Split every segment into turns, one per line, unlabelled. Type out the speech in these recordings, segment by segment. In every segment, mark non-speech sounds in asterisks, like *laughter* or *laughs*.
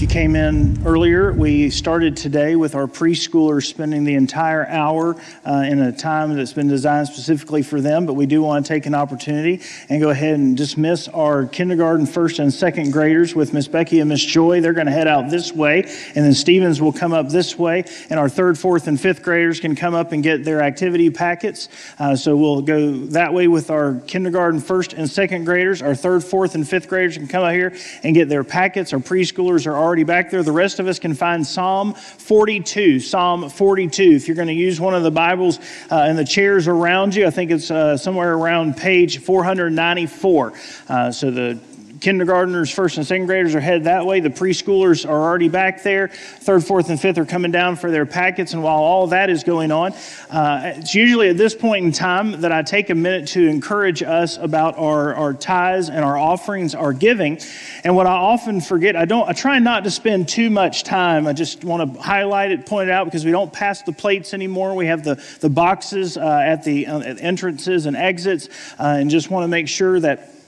You came in earlier, we started today with our preschoolers spending the entire hour uh, in a time that's been designed specifically for them. But we do want to take an opportunity and go ahead and dismiss our kindergarten, first, and second graders with Miss Becky and Miss Joy. They're going to head out this way, and then Stevens will come up this way, and our third, fourth, and fifth graders can come up and get their activity packets. Uh, so we'll go that way with our kindergarten, first, and second graders. Our third, fourth, and fifth graders can come out here and get their packets. Our preschoolers are already back there. The rest of us can find Psalm 42. Psalm 42. If you're going to use one of the Bibles uh, in the chairs around you, I think it's uh, somewhere around page 494. Uh, so the kindergartners, first and second graders are headed that way. The preschoolers are already back there. Third, fourth, and fifth are coming down for their packets. And while all that is going on, uh, it's usually at this point in time that I take a minute to encourage us about our, our tithes and our offerings, our giving. And what I often forget, I don't, I try not to spend too much time. I just want to highlight it, point it out because we don't pass the plates anymore. We have the, the boxes uh, at the uh, entrances and exits, uh, and just want to make sure that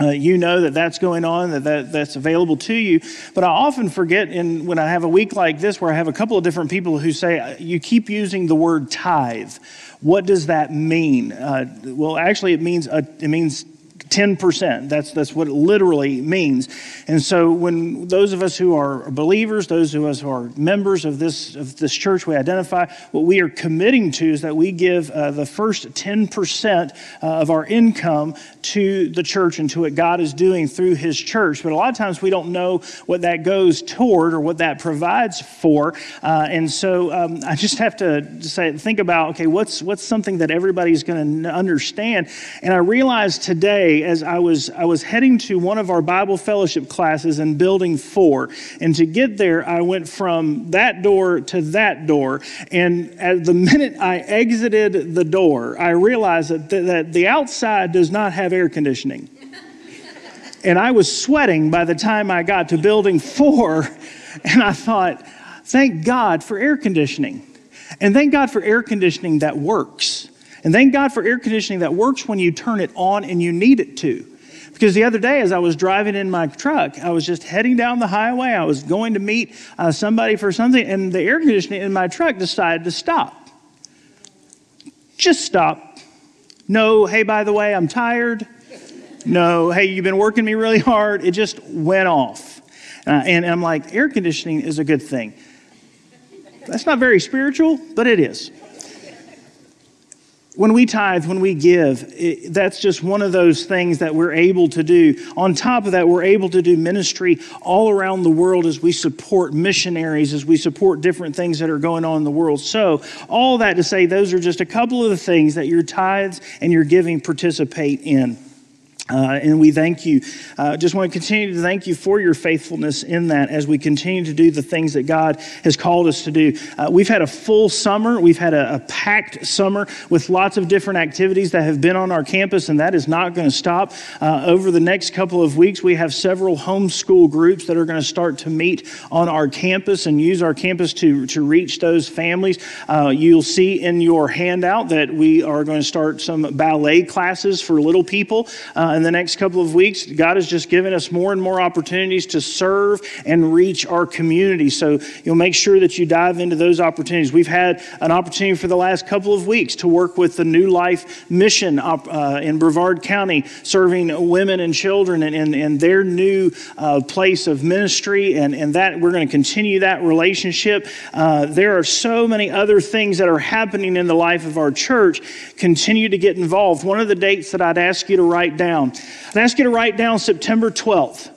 uh, you know that that's going on, that, that that's available to you. But I often forget in, when I have a week like this where I have a couple of different people who say, uh, you keep using the word tithe. What does that mean? Uh, well, actually, it means, uh, it means 10%. That's, that's what it literally means. And so, when those of us who are believers, those of us who are members of this, of this church, we identify what we are committing to is that we give uh, the first 10% uh, of our income to the church and to what God is doing through His church. But a lot of times we don't know what that goes toward or what that provides for. Uh, and so, um, I just have to say, think about okay, what's, what's something that everybody's going to understand? And I realized today, as I was, I was heading to one of our Bible fellowship classes in Building 4. And to get there, I went from that door to that door. And at the minute I exited the door, I realized that, th- that the outside does not have air conditioning. *laughs* and I was sweating by the time I got to Building 4. *laughs* And I thought, thank God for air conditioning. And thank God for air conditioning that works. And thank God for air conditioning that works when you turn it on and you need it to. Because the other day, as I was driving in my truck, I was just heading down the highway. I was going to meet uh, somebody for something, and the air conditioning in my truck decided to stop. Just stop. No, hey, by the way, I'm tired. No, hey, you've been working me really hard. It just went off. Uh, and, and I'm like, air conditioning is a good thing. That's not very spiritual, but it is when we tithe, when we give, it, that's just one of those things that we're able to do. On top of that, we're able to do ministry all around the world as we support missionaries, as we support different things that are going on in the world. So, all that to say, those are just a couple of the things that your tithes and your giving participate in. Uh, and we thank you. Uh, just want to continue to thank you for your faithfulness in that as we continue to do the things that God has called us to do. Uh, we've had a full summer. We've had a, a, packed summer with lots of different activities that have been on our campus, and that is not going to stop. Uh, over the next couple of weeks, we have several homeschool groups that are going to start to meet on our campus and use our campus to, to reach those families. Uh, you'll see in your handout that we are going to start some ballet classes for little people uh, in the next couple of weeks, God has just given us more and more opportunities to serve and reach our community. So you'll make sure that you dive into those opportunities. We've had an opportunity for the last couple of weeks to work with the New Life Mission uh, in Brevard County, serving women and children in, in, in their new uh, place of ministry. And, and that we're going to continue that relationship. Uh, there are so many other things that are happening in the life of our church. Continue to get involved. One of the dates that I'd ask you to write down I'd ask you to write down September 12th.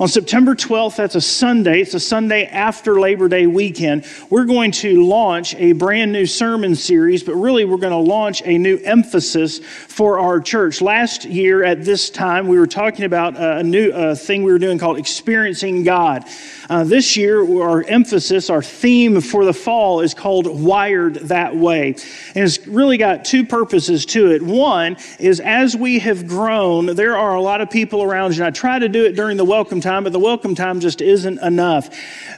On September 12th, that's a Sunday, it's a Sunday after Labor Day weekend, we're going to launch a brand new sermon series, but really we're going to launch a new emphasis for our church. Last year at this time, we were talking about a new thing we were doing called Experiencing God. Uh, this year, our emphasis, our theme for the fall is called Wired That Way. And it's really got two purposes to it. One is as we have grown, there are a lot of people around you, and I try to do it during the welcome time time, but the welcome time just isn't enough.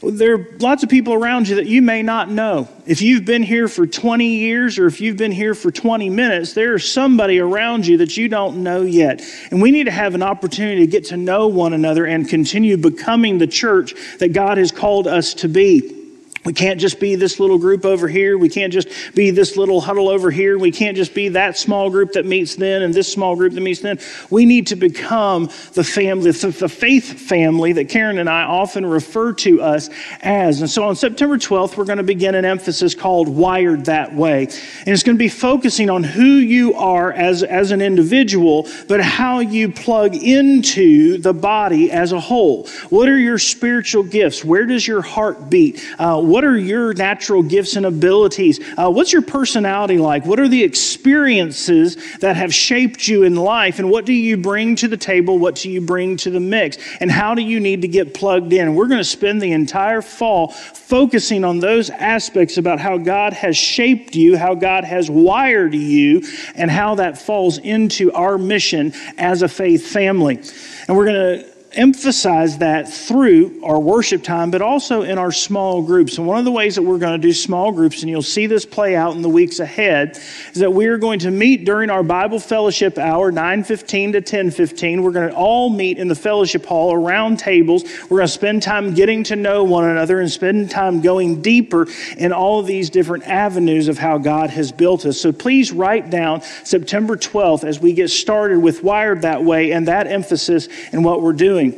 There are lots of people around you that you may not know. If you've been here for 20 years or if you've been here for 20 minutes, there's somebody around you that you don't know yet. And we need to have an opportunity to get to know one another and continue becoming the church that God has called us to be. We can't just be this little group over here. We can't just be this little huddle over here. We can't just be that small group that meets then and this small group that meets then. We need to become the family, the faith family that Karen and I often refer to us as. And so on September 12th, we're going to begin an emphasis called Wired That Way. And it's going to be focusing on who you are as, as an individual, but how you plug into the body as a whole. What are your spiritual gifts? Where does your heart beat? Uh, what are your natural gifts and abilities? Uh, what's your personality like? What are the experiences that have shaped you in life? And what do you bring to the table? What do you bring to the mix? And how do you need to get plugged in? We're going to spend the entire fall focusing on those aspects about how God has shaped you, how God has wired you, and how that falls into our mission as a faith family. And we're going to emphasize that through our worship time, but also in our small groups. And one of the ways that we're going to do small groups, and you'll see this play out in the weeks ahead, is that we are going to meet during our Bible fellowship hour, 9:15 to 10:15. We're going to all meet in the fellowship hall around tables. We're going to spend time getting to know one another and spend time going deeper in all of these different avenues of how God has built us. So please write down September 12th as we get started with Wired That Way and that emphasis and what we're doing doing.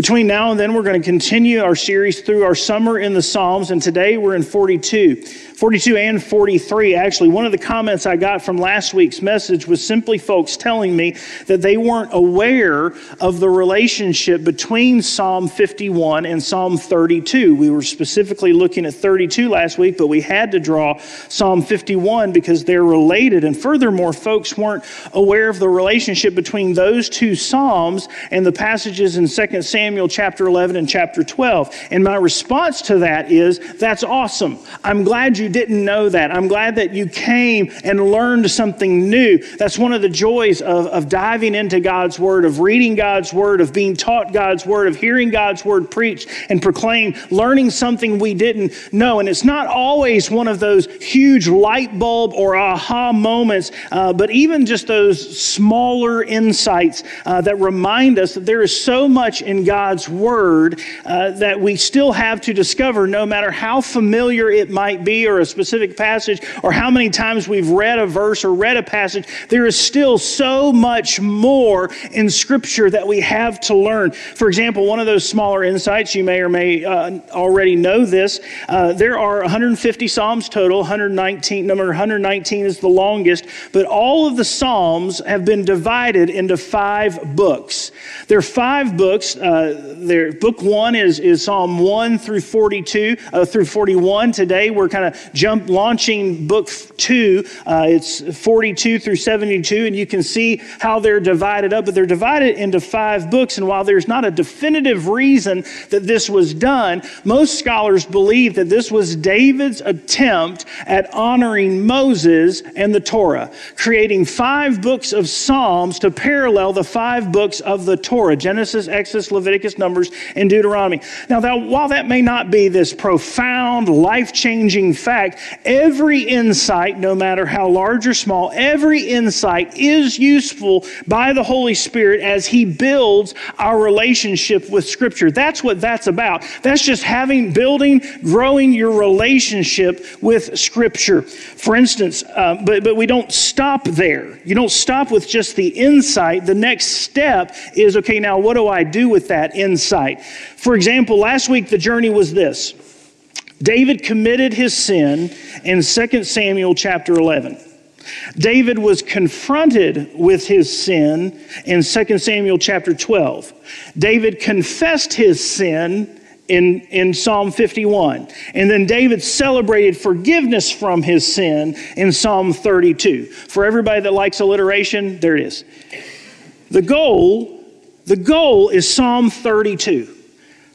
Between now and then, we're going to continue our series through our summer in the Psalms, and today we're in 42. 42 and 43, actually, one of the comments I got from last week's message was simply folks telling me that they weren't aware of the relationship between Psalm 51 and Psalm 32. We were specifically looking at 32 last week, but we had to draw Psalm 51 because they're related. And furthermore, folks weren't aware of the relationship between those two Psalms and the passages in 2 Samuel chapter 11 and chapter 12. And my response to that is, that's awesome. I'm glad you didn't know that. I'm glad that you came and learned something new. That's one of the joys of, of diving into God's Word, of reading God's Word, of being taught God's Word, of hearing God's Word preached and proclaimed, learning something we didn't know. And it's not always one of those huge light bulb or aha moments, uh, but even just those smaller insights uh, that remind us that there is so much in God's Word uh, that we still have to discover, no matter how familiar it might be or a specific passage or how many times we've read a verse or read a passage, there is still so much more in Scripture that we have to learn. For example, one of those smaller insights, you may or may uh, already know this, uh, there are 150 Psalms total, 119, number 119 is the longest, but all of the Psalms have been divided into five books. There are five books. Uh, there, book one is, is Psalm 1 through 42, uh, through 41. Today we're kind of jump launching book two. Uh, it's 42 through 72, and you can see how they're divided up, but they're divided into five books. And while there's not a definitive reason that this was done, most scholars believe that this was David's attempt at honoring Moses and the Torah, creating five books of Psalms to parallel the five books of the Torah Genesis, Exodus, Leviticus, Numbers, and Deuteronomy. Now, that, while that may not be this profound, life changing fact, fact, every insight, no matter how large or small, every insight is useful by the Holy Spirit as He builds our relationship with Scripture. That's what that's about. That's just having, building, growing your relationship with Scripture. For instance, uh, but, but we don't stop there. You don't stop with just the insight. The next step is okay, now what do I do with that insight? For example, last week the journey was this. David committed his sin in 2 Samuel chapter 11. David was confronted with his sin in 2 Samuel chapter 12. David confessed his sin in, in Psalm 51. And then David celebrated forgiveness from his sin in Psalm 32. For everybody that likes alliteration, there it is. The goal, the goal is Psalm 32.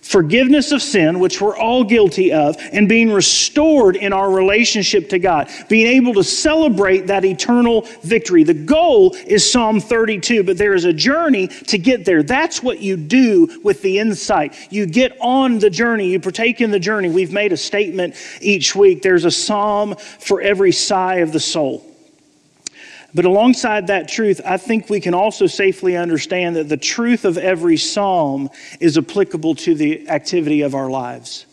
forgiveness of sin, which we're all guilty of, and being restored in our relationship to God, being able to celebrate that eternal victory. The goal is Psalm 32, but there is a journey to get there. That's what you do with the insight. You get on the journey, you partake in the journey. We've made a statement each week. There's a psalm for every sigh of the soul. But alongside that truth, I think we can also safely understand that the truth of every psalm is applicable to the activity of our lives.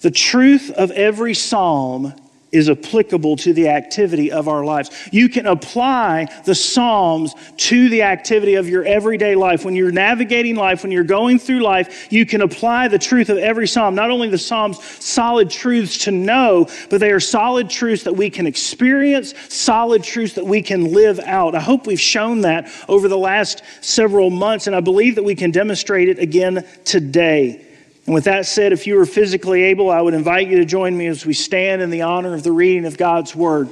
The truth of every psalm is applicable to the activity of our lives. You can apply the Psalms to the activity of your everyday life. When you're navigating life, when you're going through life, you can apply the truth of every Psalm. Not only the Psalms, solid truths to know, but they are solid truths that we can experience, solid truths that we can live out. I hope we've shown that over the last several months, and I believe that we can demonstrate it again today. And with that said, if you are physically able, I would invite you to join me as we stand in the honor of the reading of God's Word.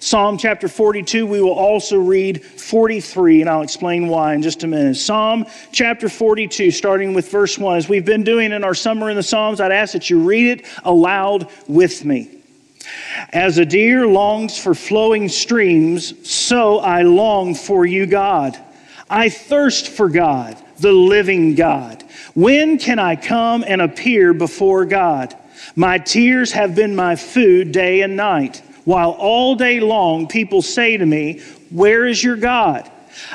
Psalm chapter 42, we will also read 43, and I'll explain why in just a minute. Psalm chapter 42, starting with verse 1. As we've been doing in our Summer in the Psalms, I'd ask that you read it aloud with me. As a deer longs for flowing streams, so I long for you, God. I thirst for God, the living God. When can I come and appear before God? My tears have been my food day and night, while all day long people say to me, Where is your God?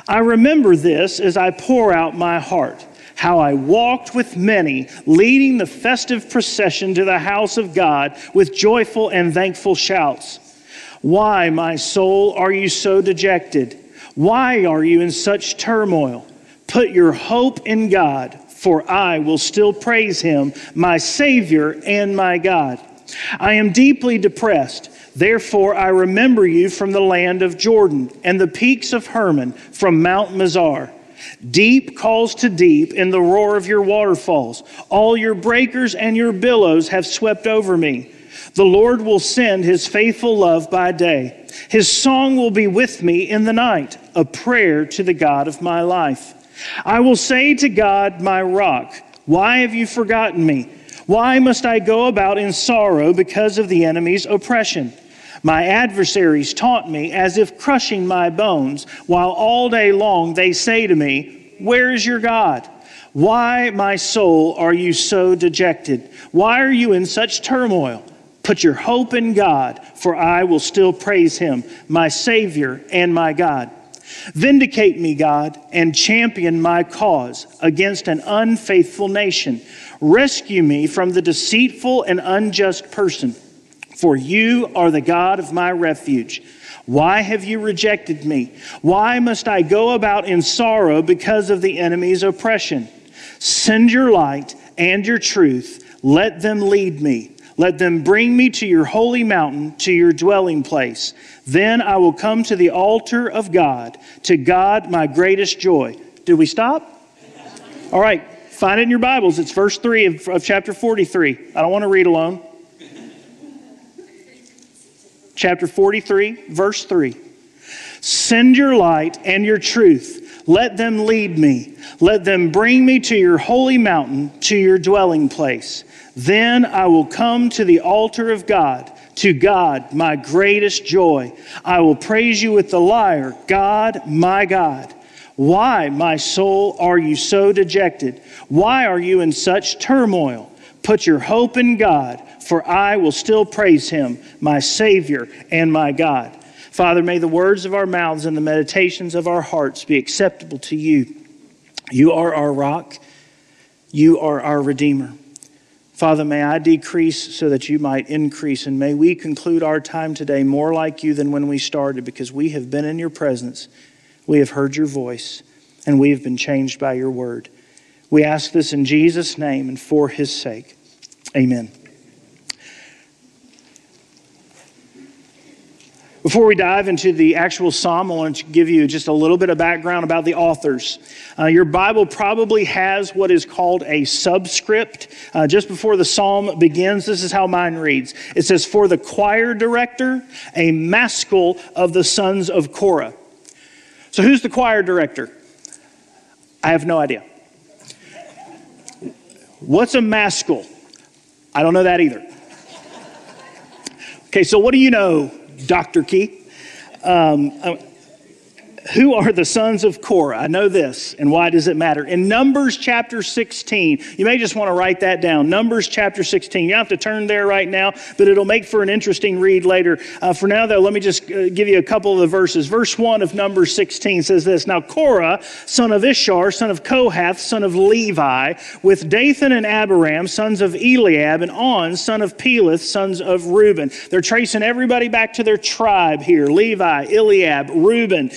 I remember this as I pour out my heart, how I walked with many, leading the festive procession to the house of God with joyful and thankful shouts. Why, my soul, are you so dejected? Why are you in such turmoil? Put your hope in God for I will still praise him, my Savior and my God. I am deeply depressed. Therefore, I remember you from the land of Jordan and the peaks of Hermon from Mount Mizar. Deep calls to deep in the roar of your waterfalls. All your breakers and your billows have swept over me. The Lord will send his faithful love by day. His song will be with me in the night, a prayer to the God of my life. I will say to God, my rock, why have you forgotten me? Why must I go about in sorrow because of the enemy's oppression? My adversaries taunt me as if crushing my bones, while all day long they say to me, Where is your God? Why, my soul, are you so dejected? Why are you in such turmoil? Put your hope in God, for I will still praise him, my Savior and my God. Vindicate me, God, and champion my cause against an unfaithful nation. Rescue me from the deceitful and unjust person, for you are the God of my refuge. Why have you rejected me? Why must I go about in sorrow because of the enemy's oppression? Send your light and your truth. Let them lead me. Let them bring me to your holy mountain, to your dwelling place. Then I will come to the altar of God, to God my greatest joy. Did we stop? All right, find it in your Bibles. It's verse 3 of, of chapter 43. I don't want to read alone. Chapter 43, verse 3. Send your light and your truth. Let them lead me. Let them bring me to your holy mountain, to your dwelling place. Then I will come to the altar of God, to God, my greatest joy. I will praise you with the lyre, God, my God. Why, my soul, are you so dejected? Why are you in such turmoil? Put your hope in God, for I will still praise him, my Savior and my God. Father, may the words of our mouths and the meditations of our hearts be acceptable to you. You are our rock, you are our Redeemer. Father, may I decrease so that you might increase, and may we conclude our time today more like you than when we started, because we have been in your presence, we have heard your voice, and we have been changed by your word. We ask this in Jesus' name and for his sake. Amen. Before we dive into the actual psalm, I want to give you just a little bit of background about the authors. Uh, your Bible probably has what is called a subscript. Uh, just before the psalm begins, this is how mine reads it says, For the choir director, a maskil of the sons of Korah. So, who's the choir director? I have no idea. What's a maskil? I don't know that either. Okay, so what do you know, Dr. Key? Um, who are the sons of Korah? I know this, and why does it matter? In Numbers chapter 16, you may just want to write that down. Numbers chapter 16. You don't have to turn there right now, but it'll make for an interesting read later. Uh, for now, though, let me just uh, give you a couple of the verses. Verse 1 of Numbers 16 says this Now Korah, son of Izhar, son of Kohath, son of Levi, with Dathan and Abiram, sons of Eliab, and On, son of Peleth, sons of Reuben. They're tracing everybody back to their tribe here Levi, Eliab, Reuben.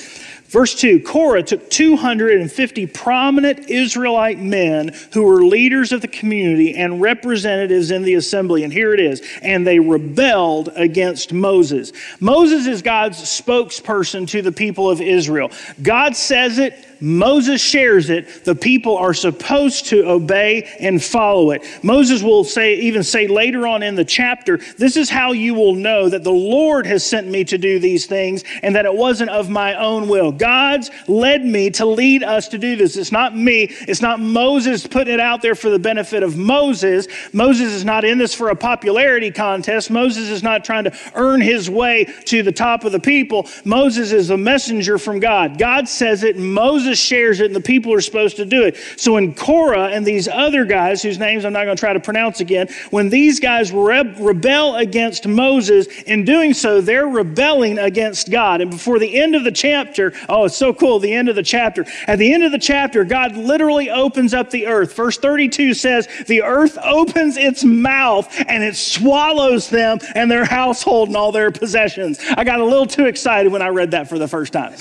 Verse 2 Korah took 250 prominent Israelite men who were leaders of the community and representatives in the assembly. And here it is. And they rebelled against Moses. Moses is God's spokesperson to the people of Israel. God says it, Moses shares it, the people are supposed to obey and follow it. Moses will say, even say later on in the chapter, this is how you will know that the Lord has sent me to do these things and that it wasn't of my own will. God's led me to lead us to do this. It's not me. It's not Moses putting it out there for the benefit of Moses. Moses is not in this for a popularity contest. Moses is not trying to earn his way to the top of the people. Moses is a messenger from God. God says it, Moses Moses shares it and the people are supposed to do it. So when Korah and these other guys, whose names I'm not going to try to pronounce again, when these guys re- rebel against Moses, in doing so, they're rebelling against God. And before the end of the chapter, oh, it's so cool, the end of the chapter. At the end of the chapter, God literally opens up the earth. Verse 32 says, The earth opens its mouth and it swallows them and their household and all their possessions. I got a little too excited when I read that for the first time.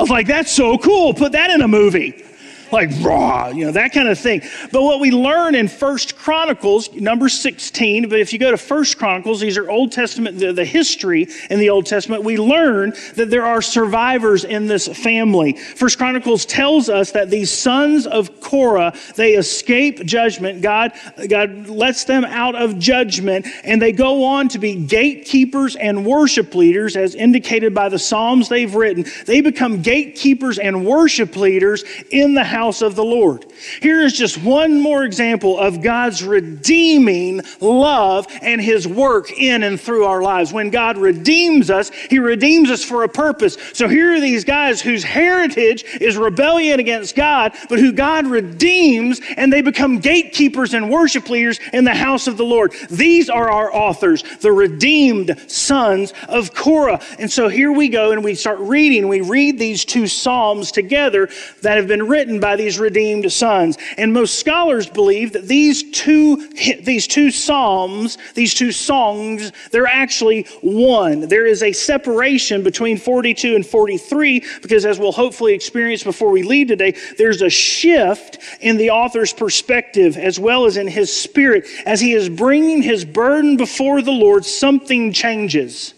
I was like, that's so cool. Put that in a movie like raw, you know, that kind of thing. But what we learn in First Chronicles, number 16, but if you go to First Chronicles, these are Old Testament, the, the history in the Old Testament, we learn that there are survivors in this family. First Chronicles tells us that these sons of Korah, they escape judgment. God, God lets them out of judgment, and they go on to be gatekeepers and worship leaders, as indicated by the Psalms they've written. They become gatekeepers and worship leaders in the house house of the Lord. Here is just one more example of God's redeeming love and his work in and through our lives. When God redeems us, he redeems us for a purpose. So here are these guys whose heritage is rebellion against God, but who God redeems and they become gatekeepers and worship leaders in the house of the Lord. These are our authors, the redeemed sons of Korah. And so here we go and we start reading. We read these two Psalms together that have been written by by these redeemed sons. And most scholars believe that these two, these two psalms, these two songs, they're actually one. There is a separation between 42 and 43 because, as we'll hopefully experience before we leave today, there's a shift in the author's perspective as well as in his spirit. As he is bringing his burden before the Lord, something changes.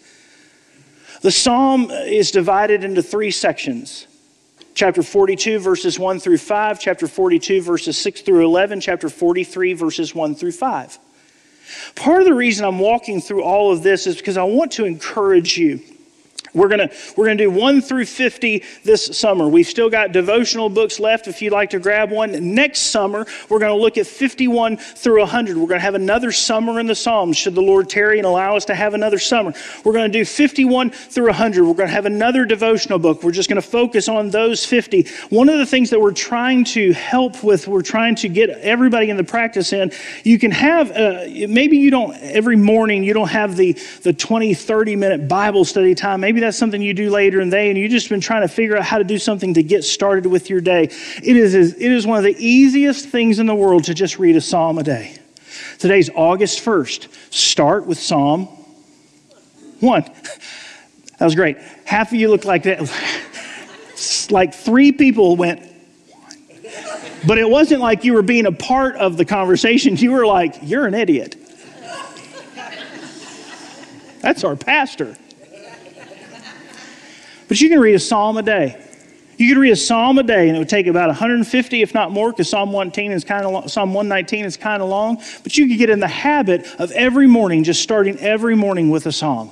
The psalm is divided into three sections chapter 42, verses 1 through 5, chapter 42, verses 6 through 11, chapter 43, verses 1 through 5. Part of the reason I'm walking through all of this is because I want to encourage you we're going to we're going to do 1 through 50 this summer. We've still got devotional books left if you'd like to grab one. Next summer, we're going to look at 51 through 100. We're going to have another summer in the Psalms, should the Lord tarry and allow us to have another summer. We're going to do 51 through 100. We're going to have another devotional book. We're just going to focus on those 50. One of the things that we're trying to help with, we're trying to get everybody in the practice in, you can have, uh, maybe you don't, every morning, you don't have the, the 20, 30 minute Bible study time. Maybe that's something you do later in the day and you've just been trying to figure out how to do something to get started with your day. It is, it is one of the easiest things in the world to just read a psalm a day. Today's August 1st. Start with Psalm 1. *laughs* That was great. Half of you look like that. *laughs* like three people went, *laughs* but it wasn't like you were being a part of the conversation. You were like, you're an idiot. That's our pastor. But you can read a psalm a day. You could read a psalm a day, and it would take about 150, if not more, because Psalm 119 is kind of long, Psalm 119 is kind of long. But you could get in the habit of every morning, just starting every morning with a psalm.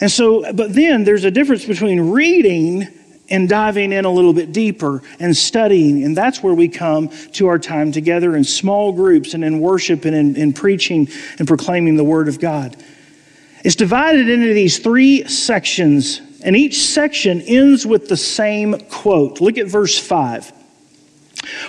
And so, but then there's a difference between reading and diving in a little bit deeper and studying. And that's where we come to our time together in small groups and in worship and in, in preaching and proclaiming the Word of God. It's divided into these three sections, and each section ends with the same quote. Look at verse 5.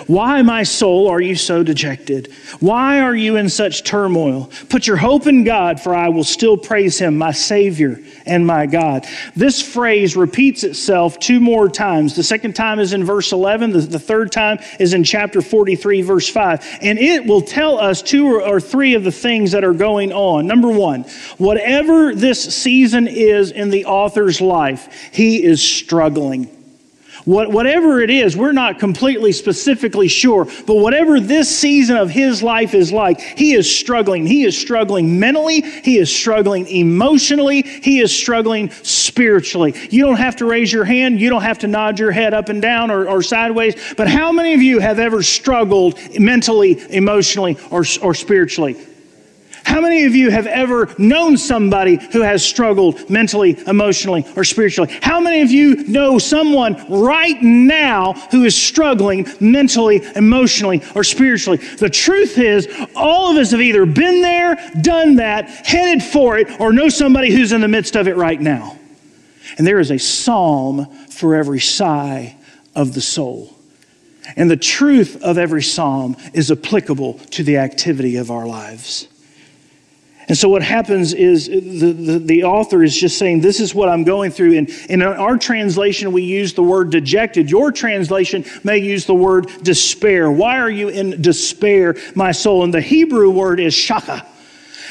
Why, my soul, are you so dejected? Why are you in such turmoil? Put your hope in God, for I will still praise him, my Savior and my God. This phrase repeats itself two more times. The second time is in verse 11, the, the third time is in chapter 43, verse 5. And it will tell us two or, or three of the things that are going on. Number one, whatever this season is in the author's life, he is struggling. What, whatever it is, we're not completely specifically sure, but whatever this season of his life is like, he is struggling. He is struggling mentally, he is struggling emotionally, he is struggling spiritually. You don't have to raise your hand, you don't have to nod your head up and down or, or sideways, but how many of you have ever struggled mentally, emotionally, or, or spiritually? How many of you have ever known somebody who has struggled mentally, emotionally, or spiritually? How many of you know someone right now who is struggling mentally, emotionally, or spiritually? The truth is, all of us have either been there, done that, headed for it, or know somebody who's in the midst of it right now. And there is a psalm for every sigh of the soul. And the truth of every psalm is applicable to the activity of our lives. And so what happens is uh, the, the, the, author is just saying, This is what I'm going through. And, and in our translation, we use the word dejected. Your translation may use the word despair. Why are you in despair, my soul? And the Hebrew word is shaka.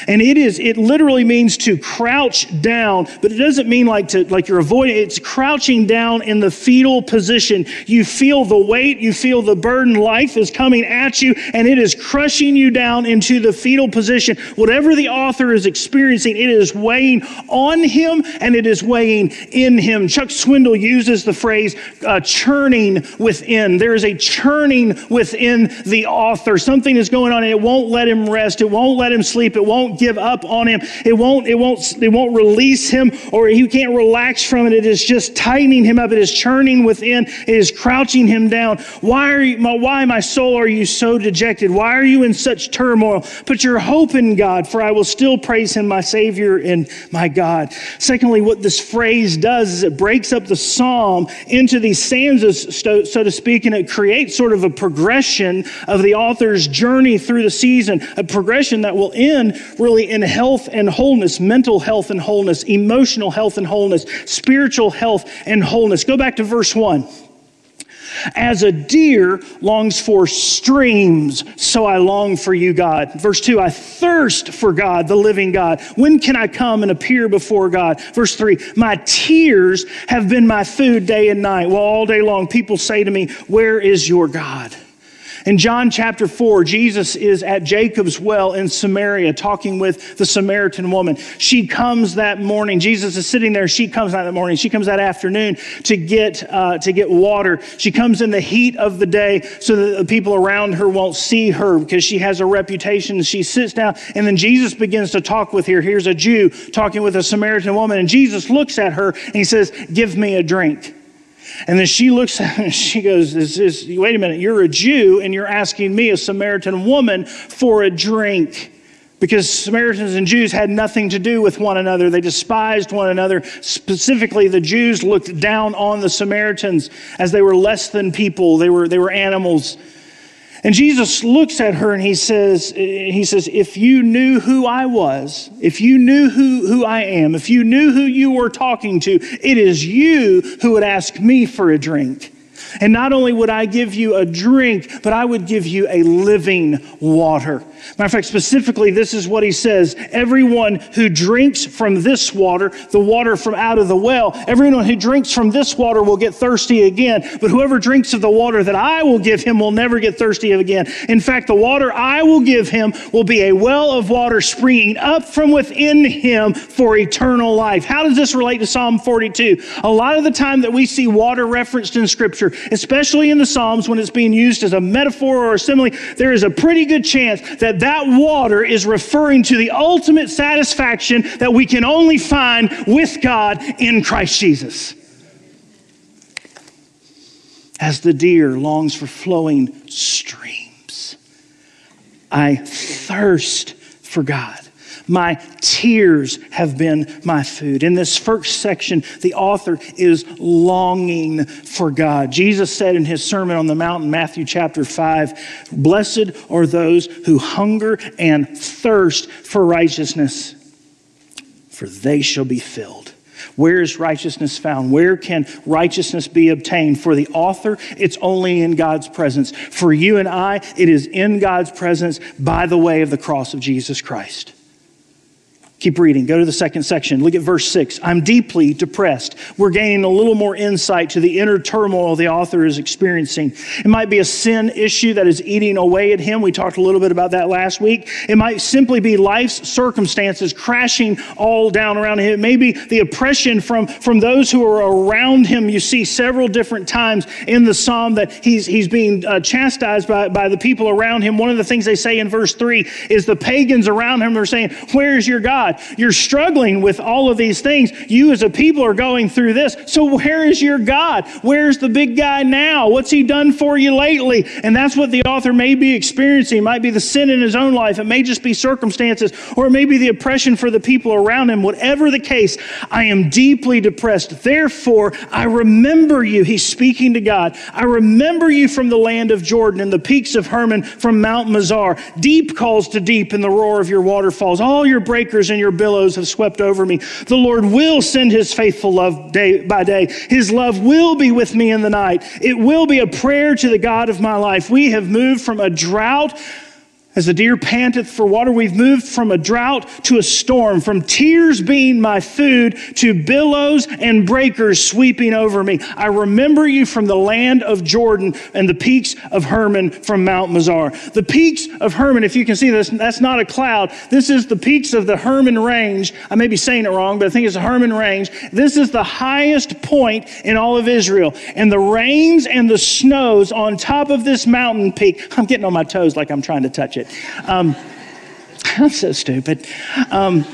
And it is, it literally means to crouch down, but it doesn't mean like to, like you're avoiding, it's crouching down in the fetal position. You feel the weight, you feel the burden. Life is coming at you and it is crushing you down into the fetal position. Whatever the author is experiencing, it is weighing on him and it is weighing in him. Chuck Swindoll uses the phrase uh, churning within. There is a churning within the author. Something is going on and it won't let him rest. It won't let him sleep. It won't give up on him. It won't, it won't, it won't release him or he can't relax from it. It is just tightening him up. It is churning within. It is crouching him down. Why are you, my, why, my soul, are you so dejected? Why are you in such turmoil? Put your hope in God, for I will still praise him, my Savior and my God. Secondly, what this phrase does is it breaks up the psalm into these stanzas, so to speak, and it creates sort of a progression of the author's journey through the season, a progression that will end really in health and wholeness, mental health and wholeness, emotional health and wholeness, spiritual health and wholeness. Go back to verse 1. As a deer longs for streams, so I long for you, God. Verse 2, I thirst for God, the living God. When can I come and appear before God? Verse 3, my tears have been my food day and night. Well, all day long, people say to me, Where is your God? In John chapter 4, Jesus is at Jacob's well in Samaria talking with the Samaritan woman. She comes that morning. Jesus is sitting there. She comes that morning. She comes that afternoon to get, uh, to get water. She comes in the heat of the day so that the people around her won't see her because she has a reputation. She sits down and then Jesus begins to talk with her. Here's a Jew talking with a Samaritan woman and Jesus looks at her and he says, give me a drink. And then she looks at him and she goes, is, is, Wait a minute, you're a Jew and you're asking me, a Samaritan woman, for a drink. Because Samaritans and Jews had nothing to do with one another. They despised one another. Specifically, the Jews looked down on the Samaritans as they were less than people, they were, they were animals. And Jesus looks at her and he says, he says, if you knew who I was, if you knew who, who I am, if you knew who you were talking to, it is you who would ask me for a drink. And not only would I give you a drink, but I would give you a living water. Matter of fact, specifically, this is what he says Everyone who drinks from this water, the water from out of the well, everyone who drinks from this water will get thirsty again. But whoever drinks of the water that I will give him will never get thirsty again. In fact, the water I will give him will be a well of water springing up from within him for eternal life. How does this relate to Psalm 42? A lot of the time that we see water referenced in Scripture, especially in the Psalms when it's being used as a metaphor or a simile, there is a pretty good chance that that water is referring to the ultimate satisfaction that we can only find with God in Christ Jesus. as the deer longs for flowing streams. I thirst for God. My tears have been my food. In this first section, the author is longing for God. Jesus said in his Sermon on the Mount in Matthew chapter 5 Blessed are those who hunger and thirst for righteousness, for they shall be filled. Where is righteousness found? Where can righteousness be obtained? For the author, it's only in God's presence. For you and I, it is in God's presence by the way of the cross of Jesus Christ. Keep reading. Go to the second section. Look at verse 6. I'm deeply depressed. We're gaining a little more insight to the inner turmoil the author is experiencing. It might be a sin issue that is eating away at him. We talked a little bit about that last week. It might simply be life's circumstances crashing all down around him. It may be the oppression from, from those who are around him. You see several different times in the psalm that he's, he's being uh, chastised by, by the people around him. One of the things they say in verse 3 is the pagans around him are saying, Where is your God? God. You're struggling with all of these things. You as a people are going through this. So where is your God? Where's the big guy now? What's he done for you lately? And that's what the author may be experiencing. It might be the sin in his own life. It may just be circumstances, or it may be the oppression for the people around him. Whatever the case, I am deeply depressed. Therefore, I remember you. He's speaking to God. I remember you from the land of Jordan and the peaks of Hermon from Mount Mizar. Deep calls to deep in the roar of your waterfalls. All your breakers and your billows have swept over me. The Lord will send his faithful love day by day. His love will be with me in the night. It will be a prayer to the God of my life. We have moved from a drought as the deer panteth for water, we've moved from a drought to a storm, from tears being my food to billows and breakers sweeping over me. I remember you from the land of Jordan and the peaks of Hermon from Mount Mizar. The peaks of Hermon, if you can see this, that's not a cloud. This is the peaks of the Hermon Range. I may be saying it wrong, but I think it's the Hermon Range. This is the highest point in all of Israel. And the rains and the snows on top of this mountain peak, I'm getting on my toes like I'm trying to touch it it. Um, I'm so stupid. Um,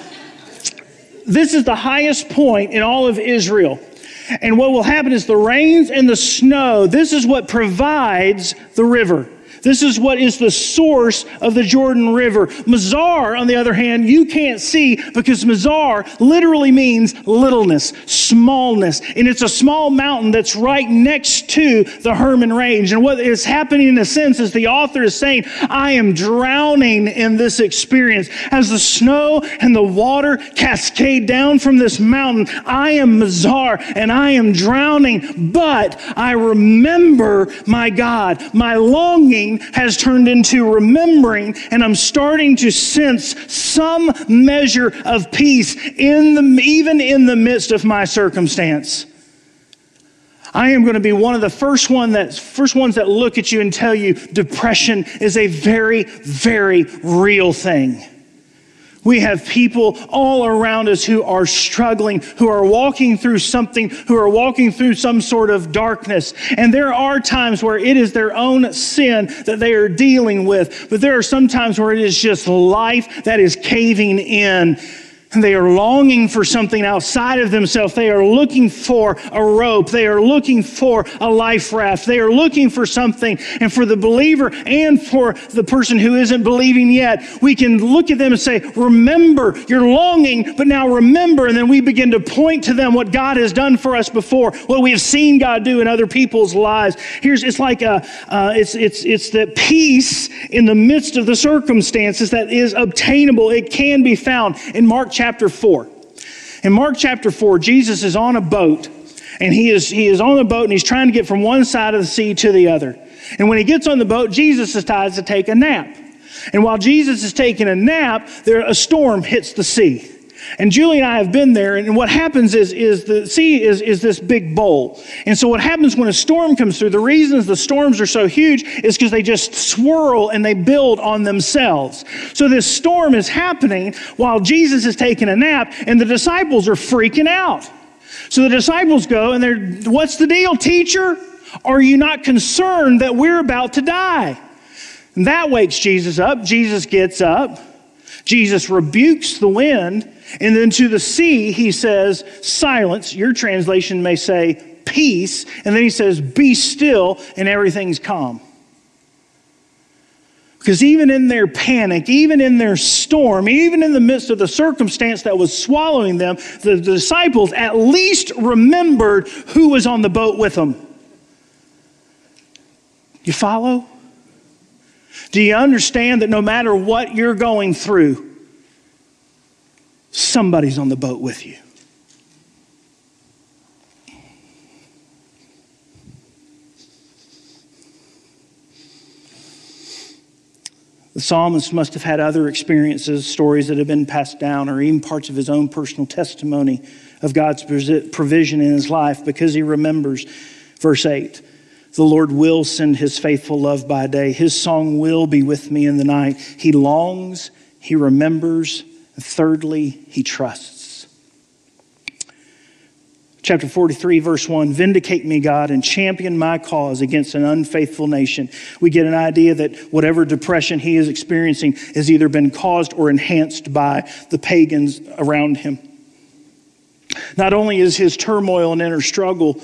this is the highest point in all of Israel. And what will happen is the rains and the snow, this is what provides the river. This is what is the source of the Jordan River. Mazar, on the other hand, you can't see because Mazar literally means littleness, smallness. And it's a small mountain that's right next to the Hermon Range. And what is happening in a sense is the author is saying, I am drowning in this experience. As the snow and the water cascade down from this mountain, I am Mazar and I am drowning. But I remember my God, my longing has turned into remembering, and I'm starting to sense some measure of peace in the, even in the midst of my circumstance. I am going to be one of the first one that first ones that look at you and tell you depression is a very, very real thing. We have people all around us who are struggling, who are walking through something, who are walking through some sort of darkness. And there are times where it is their own sin that they are dealing with. But there are some times where it is just life that is caving in they are longing for something outside of themselves. They are looking for a rope. They are looking for a life raft. They are looking for something. And for the believer and for the person who isn't believing yet, we can look at them and say, Remember, you're longing, but now remember. And then we begin to point to them what God has done for us before, what we have seen God do in other people's lives. Here's, it's like a, uh, it's, it's, it's the peace in the midst of the circumstances that is obtainable. It can be found. In Mark chapter 4. In Mark chapter 4, Jesus is on a boat, and he is, he is on the boat, and he's trying to get from one side of the sea to the other. And when he gets on the boat, Jesus decides to take a nap. And while Jesus is taking a nap, there a storm hits the sea. And Julie and I have been there, and what happens is, is the sea is, is this big bowl. And so what happens when a storm comes through, the reasons the storms are so huge is because they just swirl and they build on themselves. So this storm is happening while Jesus is taking a nap, and the disciples are freaking out. So the disciples go and they're, what's the deal, teacher? Are you not concerned that we're about to die? And that wakes Jesus up. Jesus gets up. Jesus rebukes the wind and then to the sea, he says, Silence. Your translation may say, peace. And then he says, be still, and everything's calm. Because even in their panic, even in their storm, even in the midst of the circumstance that was swallowing them, the, disciples at least remembered who was on the boat with them. You follow? Do you understand that no matter what you're going through, somebody's on the boat with you? The psalmist must have had other experiences, stories that have been passed down, or even parts of his own personal testimony of God's provision in his life because he remembers. Verse 8 The Lord will send his faithful love by day. His song will be with me in the night. He longs, he remembers, thirdly, he trusts. Chapter 43, verse 1 Vindicate me, God, and champion my cause against an unfaithful nation. We get an idea that whatever depression he is experiencing has either been caused or enhanced by the pagans around him. Not only is his turmoil and inner struggle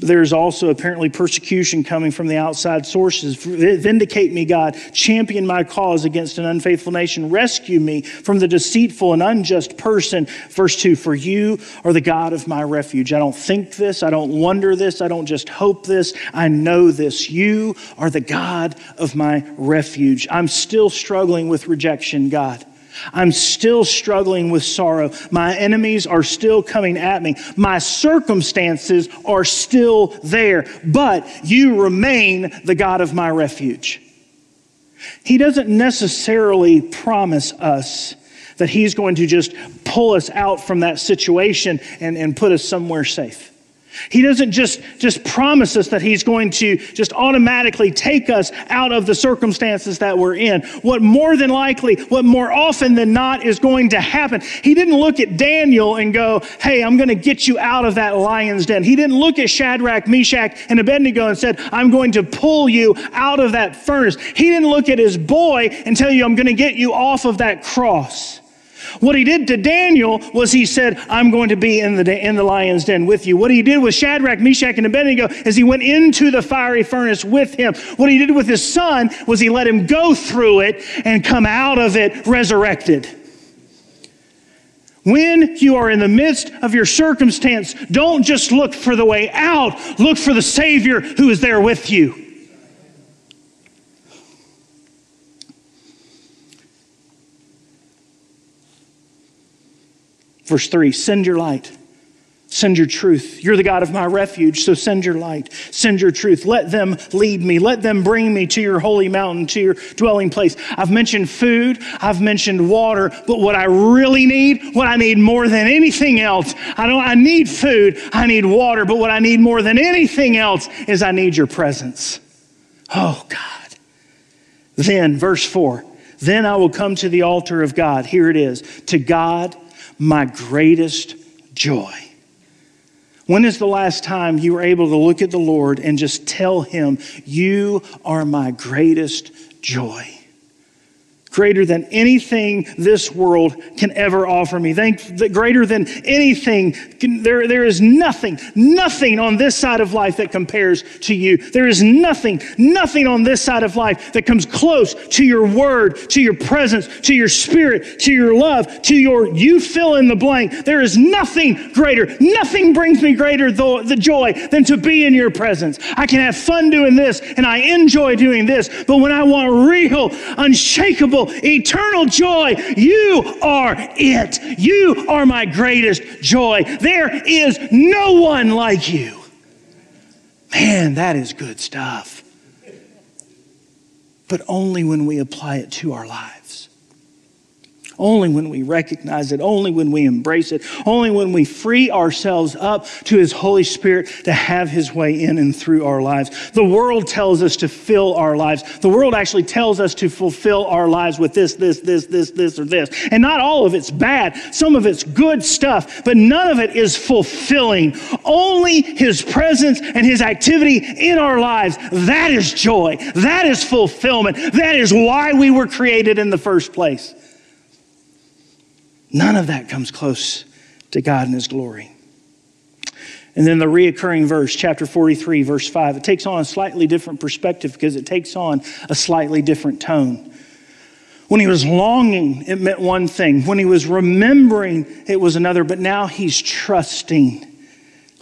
there's also apparently persecution coming from the outside sources. Vindicate me, God. Champion my cause against an unfaithful nation. Rescue me from the deceitful and unjust person. Verse 2 For you are the God of my refuge. I don't think this. I don't wonder this. I don't just hope this. I know this. You are the God of my refuge. I'm still struggling with rejection, God. I'm still struggling with sorrow. My enemies are still coming at me. My circumstances are still there, but you remain the God of my refuge. He doesn't necessarily promise us that He's going to just pull us out from that situation and, and put us somewhere safe. He doesn't just, just promise us that He's going to just automatically take us out of the circumstances that we're in. What more than likely, what more often than not is going to happen. He didn't look at Daniel and go, Hey, I'm going to get you out of that lion's den. He didn't look at Shadrach, Meshach, and Abednego and said, I'm going to pull you out of that furnace. He didn't look at his boy and tell you, I'm going to get you off of that cross. What he did to Daniel was he said, I'm going to be in the, in the lion's den with you. What he did with Shadrach, Meshach, and Abednego is he went into the fiery furnace with him. What he did with his son was he let him go through it and come out of it resurrected. When you are in the midst of your circumstance, don't just look for the way out, look for the Savior who is there with you. Verse 3 Send your light. Send your truth. You're the God of my refuge, so send your light. Send your truth. Let them lead me. Let them bring me to your holy mountain, to your dwelling place. I've mentioned food, I've mentioned water, but what I really need, what I need more than anything else, I don't I need food, I need water, but what I need more than anything else is I need your presence. Oh God. Then verse 4. Then I will come to the altar of God. Here it is. To God my greatest joy. When is the last time you were able to look at the Lord and just tell him, You are my greatest joy? Greater than anything this world can ever offer me. Think greater than anything. There, there is nothing, nothing on this side of life that compares to you. There is nothing, nothing on this side of life that comes close to your word, to your presence, to your spirit, to your love, to your, you fill in the blank. There is nothing greater. Nothing brings me greater the, the joy than to be in your presence. I can have fun doing this and I enjoy doing this, but when I want real, unshakable, eternal joy. You are it. You are my greatest joy. There is no one like you. Man, that is good stuff. But only when we apply it to our lives. Only when we recognize it, only when we embrace it, only when we free ourselves up to His Holy Spirit to have His way in and through our lives. The world tells us to fill our lives. The world actually tells us to fulfill our lives with this, this, this, this, this, or this. And not all of it's bad. Some of it's good stuff, but none of it is fulfilling. Only His presence and His activity in our lives. That is joy. That is fulfillment. That is why we were created in the first place. None of that comes close to God and His glory. And then the reoccurring verse, chapter 43, verse 5, it takes on a slightly different perspective because it takes on a slightly different tone. When he was longing, it meant one thing. When he was remembering, it was another. But now he's trusting.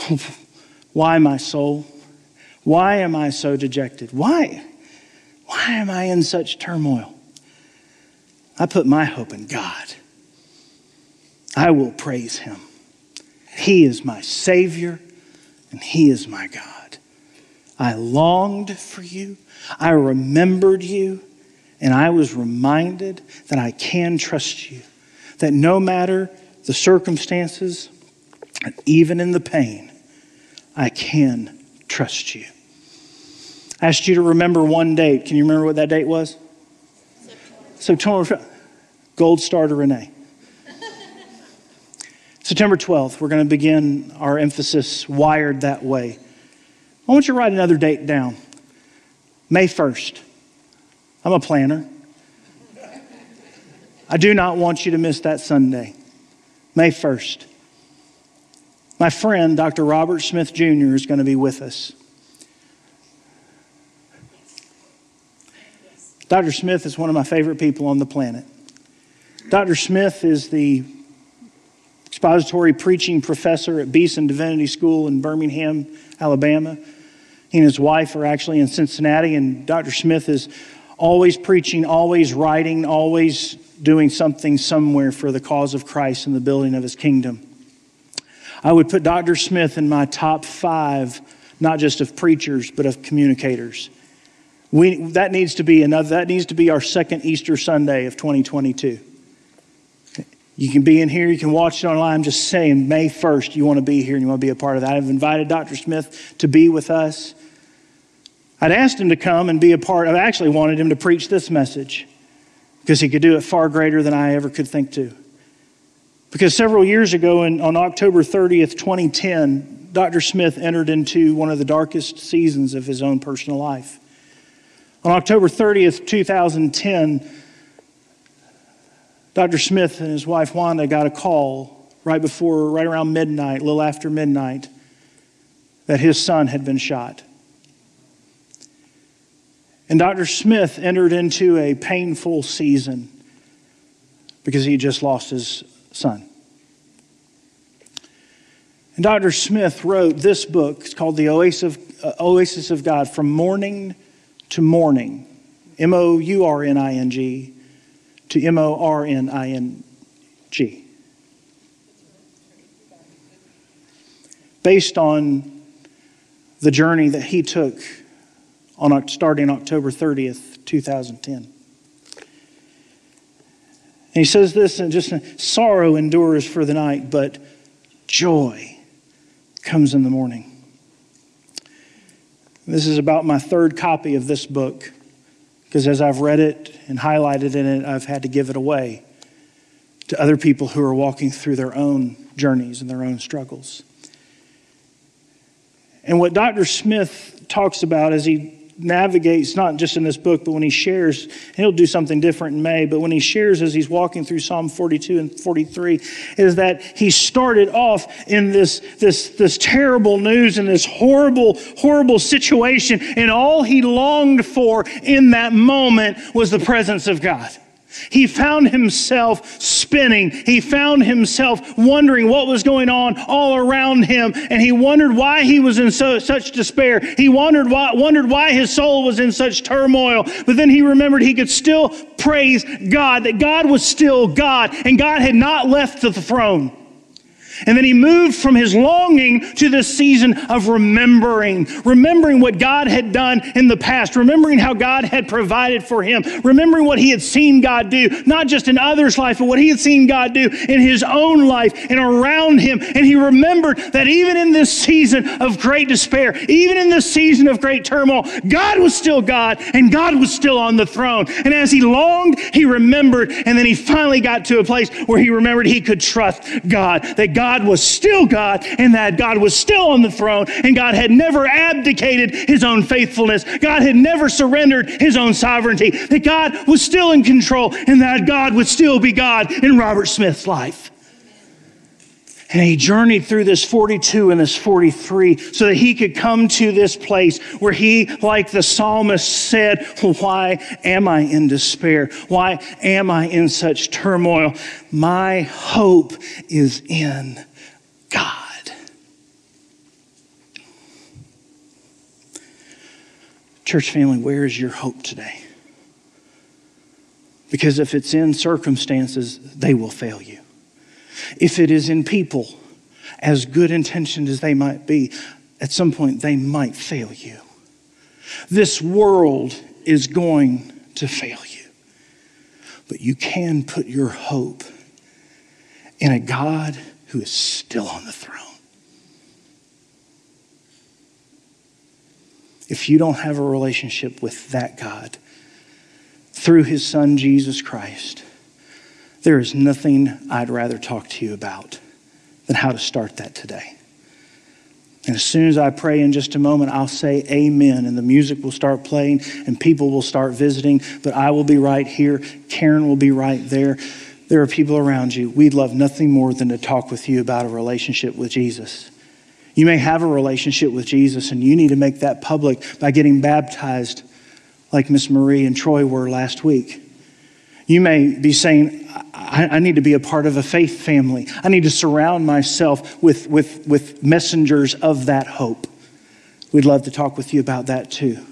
*laughs* Why, my soul? Why am I so dejected? Why? Why am I in such turmoil? I put my hope in God. I will praise him. He is my Savior and He is my God. I longed for you, I remembered you, and I was reminded that I can trust you, that no matter the circumstances, even in the pain, I can trust you. I asked you to remember one date. Can you remember what that date was? September. September. Gold star to Renee. September 12th, we're going to begin our emphasis wired that way. I want you to write another date down May 1st. I'm a planner. I do not want you to miss that Sunday, May 1st. My friend, Dr. Robert Smith Jr., is going to be with us. Dr. Smith is one of my favorite people on the planet. Dr. Smith is the expository preaching professor at Beeson Divinity School in Birmingham, Alabama. He and his wife are actually in Cincinnati, and Dr. Smith is always preaching, always writing, always doing something somewhere for the cause of Christ and the building of his kingdom. I would put Dr. Smith in my top five, not just of preachers, but of communicators. We, that needs to be another, that needs to be our second Easter Sunday of 2022. You can be in here, you can watch it online. I'm just saying, May 1st, you want to be here and you want to be a part of that. I've invited Dr. Smith to be with us. I'd asked him to come and be a part. I actually wanted him to preach this message because he could do it far greater than I ever could think to. Because several years ago, in, on October 30th, 2010, Dr. Smith entered into one of the darkest seasons of his own personal life. On October 30th, 2010, Dr. Smith and his wife Wanda got a call right before, right around midnight, a little after midnight, that his son had been shot. And Dr. Smith entered into a painful season because he just lost his son. And Dr. Smith wrote this book. It's called The Oasis of, uh, Oasis of God From Mourning to Morning. M O U R N I N G to M O R N I N G. Based on the journey that he took on starting October 30th, 2010. And he says this and just sorrow endures for the night, but joy comes in the morning. This is about my third copy of this book because as I've read it and highlighted in it, I've had to give it away to other people who are walking through their own journeys and their own struggles. And what Dr. Smith talks about as he navigates, not just in this book, but when he shares, he'll do something different in May, but when he shares as he's walking through Psalm 42 and 43, is that he started off in this, this, this terrible news and this horrible, horrible situation, and all he longed for in that moment was the presence of God. He found himself spinning. He found himself wondering what was going on all around him. And he wondered why he was in so, such despair. He wondered why, wondered why his soul was in such turmoil. But then he remembered he could still praise God, that God was still God, and God had not left the throne. And then he moved from his longing to this season of remembering, remembering what God had done in the past, remembering how God had provided for him, remembering what he had seen God do, not just in others' life, but what he had seen God do in his own life and around him. And he remembered that even in this season of great despair, even in this season of great turmoil, God was still God and God was still on the throne. And as he longed, he remembered, and then he finally got to a place where he remembered he could trust God, that God God was still God and that God was still on the throne and God had never abdicated his own faithfulness. God had never surrendered his own sovereignty. That God was still in control and that God would still be God in Robert Smith's life. And he journeyed through this 42 and this 43 so that he could come to this place where he, like the psalmist, said, Why am I in despair? Why am I in such turmoil? My hope is in God. Church family, where is your hope today? Because if it's in circumstances, they will fail you. If it is in people, as good intentioned as they might be, at some point they might fail you. This world is going to fail you. But you can put your hope in a God who is still on the throne. If you don't have a relationship with that God through his son Jesus Christ, there is nothing I'd rather talk to you about than how to start that today. And as soon as I pray in just a moment, I'll say amen, and the music will start playing, and people will start visiting. But I will be right here. Karen will be right there. There are people around you. We'd love nothing more than to talk with you about a relationship with Jesus. You may have a relationship with Jesus, and you need to make that public by getting baptized, like Miss Marie and Troy were last week. You may be saying, I, I, need to be a part of a faith family. I need to surround myself with, with, with messengers of that hope. We'd love to talk with you about that too.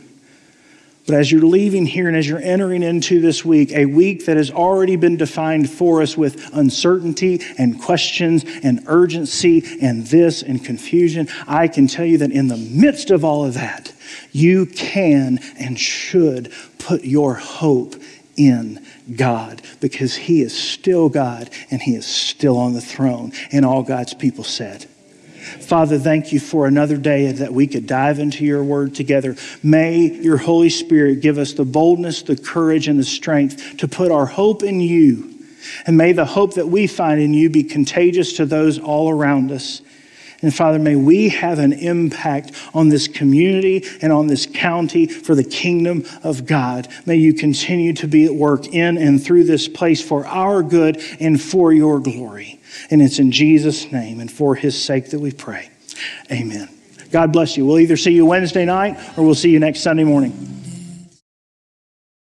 But as you're leaving here and as you're entering into this week, a week that has already been defined for us with uncertainty and questions and urgency and this and confusion, I can tell you that in the midst of all of that, you can and should put your hope in God because He is still God and He is still on the throne. And all God's people said, Father, thank you for another day that we could dive into your word together. May your Holy Spirit give us the boldness, the courage, and the strength to put our hope in you. And may the hope that we find in you be contagious to those all around us. And Father, may we have an impact on this community and on this county for the kingdom of God. May you continue to be at work in and through this place for our good and for your glory. And it's in Jesus' name and for his sake that we pray. Amen. God bless you. We'll either see you Wednesday night or we'll see you next Sunday morning.